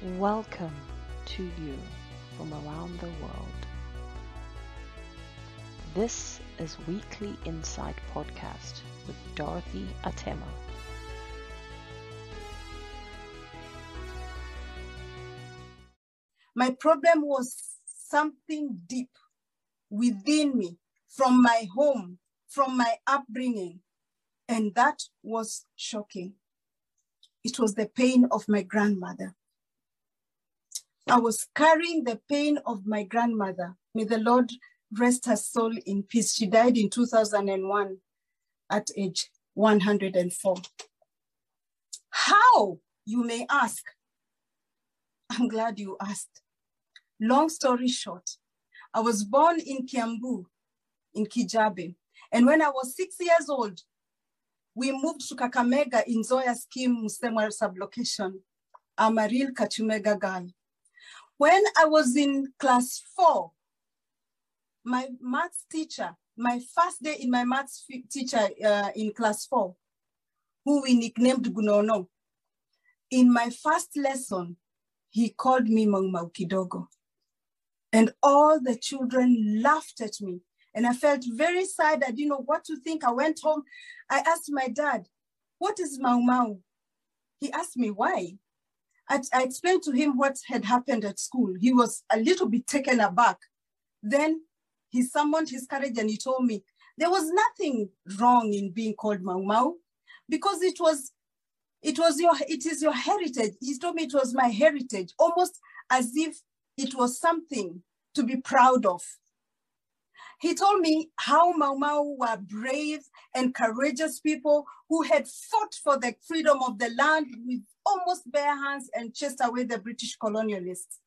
Welcome to you from around the world. This is Weekly Insight Podcast with Dorothy Atema. My problem was something deep within me from my home, from my upbringing. And that was shocking. It was the pain of my grandmother. I was carrying the pain of my grandmother. May the Lord rest her soul in peace. She died in 2001 at age 104. How, you may ask? I'm glad you asked. Long story short, I was born in Kiambu, in Kijabe. And when I was six years old, we moved to Kakamega in Zoya scheme Musemwa sublocation. I'm a real Kakamega girl. When I was in class four, my maths teacher, my first day in my maths teacher uh, in class four, who we nicknamed Gunono, in my first lesson, he called me Maumau Kidogo. And all the children laughed at me. And I felt very sad. I didn't know what to think. I went home. I asked my dad, What is Mau Mau? He asked me why. I, I explained to him what had happened at school. He was a little bit taken aback. Then he summoned his courage and he told me there was nothing wrong in being called Mau Mau because it was it was your it is your heritage. He told me it was my heritage, almost as if it was something to be proud of. He told me how Mau Mau were brave and courageous people who had fought for the freedom of the land with almost bare hands and chased away the British colonialists.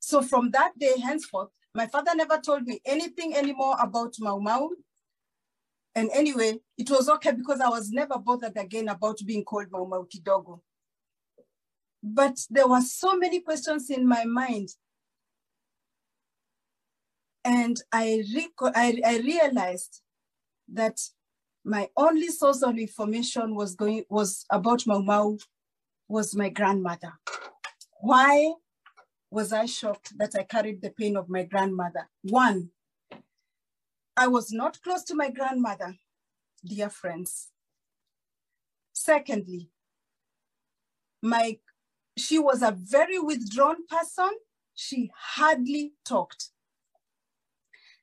So from that day henceforth, my father never told me anything anymore about Mau Mau. And anyway, it was okay because I was never bothered again about being called Mau Mau Kidogo. But there were so many questions in my mind and I, I, I realized that my only source of information was going was about Mau Mau was my grandmother. Why was I shocked that I carried the pain of my grandmother? One, I was not close to my grandmother, dear friends. Secondly, my she was a very withdrawn person. She hardly talked.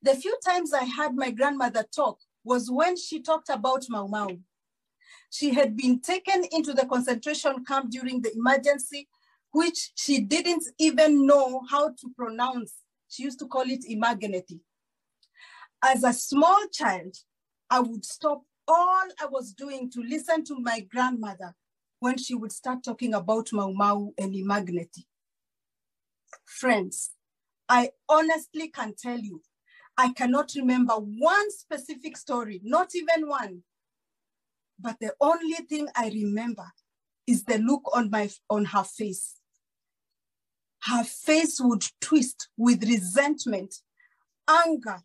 The few times I had my grandmother talk was when she talked about Mau Mau. She had been taken into the concentration camp during the emergency, which she didn't even know how to pronounce. She used to call it imaginity. As a small child, I would stop all I was doing to listen to my grandmother when she would start talking about Mau Mau and imaginity. Friends, I honestly can tell you I cannot remember one specific story, not even one. But the only thing I remember is the look on my on her face. Her face would twist with resentment, anger,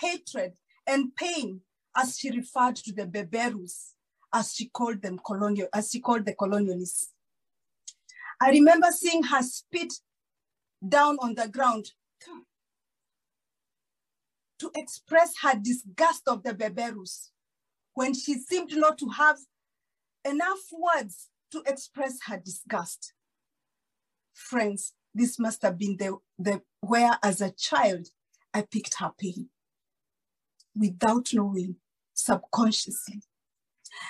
hatred, and pain as she referred to the beberus, as she called them colonial, as she called the colonialists. I remember seeing her spit down on the ground to express her disgust of the Beberus when she seemed not to have enough words to express her disgust. Friends, this must have been the, the where as a child I picked her pain without knowing, subconsciously.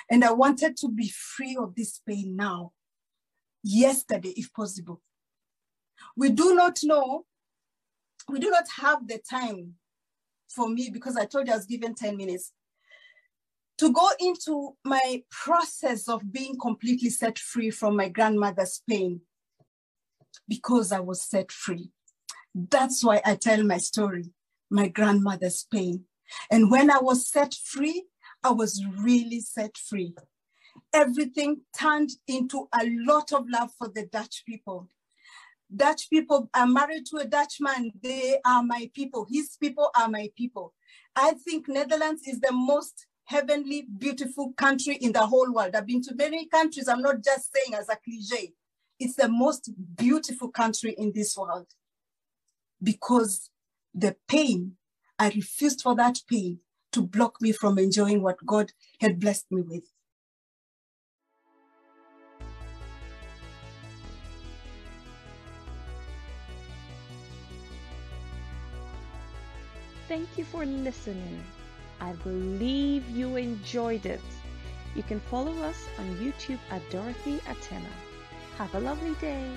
And I wanted to be free of this pain now, yesterday, if possible. We do not know, we do not have the time for me because I told you I was given 10 minutes to go into my process of being completely set free from my grandmother's pain because I was set free. That's why I tell my story, my grandmother's pain. And when I was set free, I was really set free. Everything turned into a lot of love for the Dutch people. Dutch people are married to a Dutchman. They are my people. His people are my people. I think Netherlands is the most heavenly, beautiful country in the whole world. I've been to many countries. I'm not just saying as a cliche. it's the most beautiful country in this world because the pain, I refused for that pain to block me from enjoying what God had blessed me with. Thank you for listening. I believe you enjoyed it. You can follow us on YouTube at Dorothy Atena. Have a lovely day.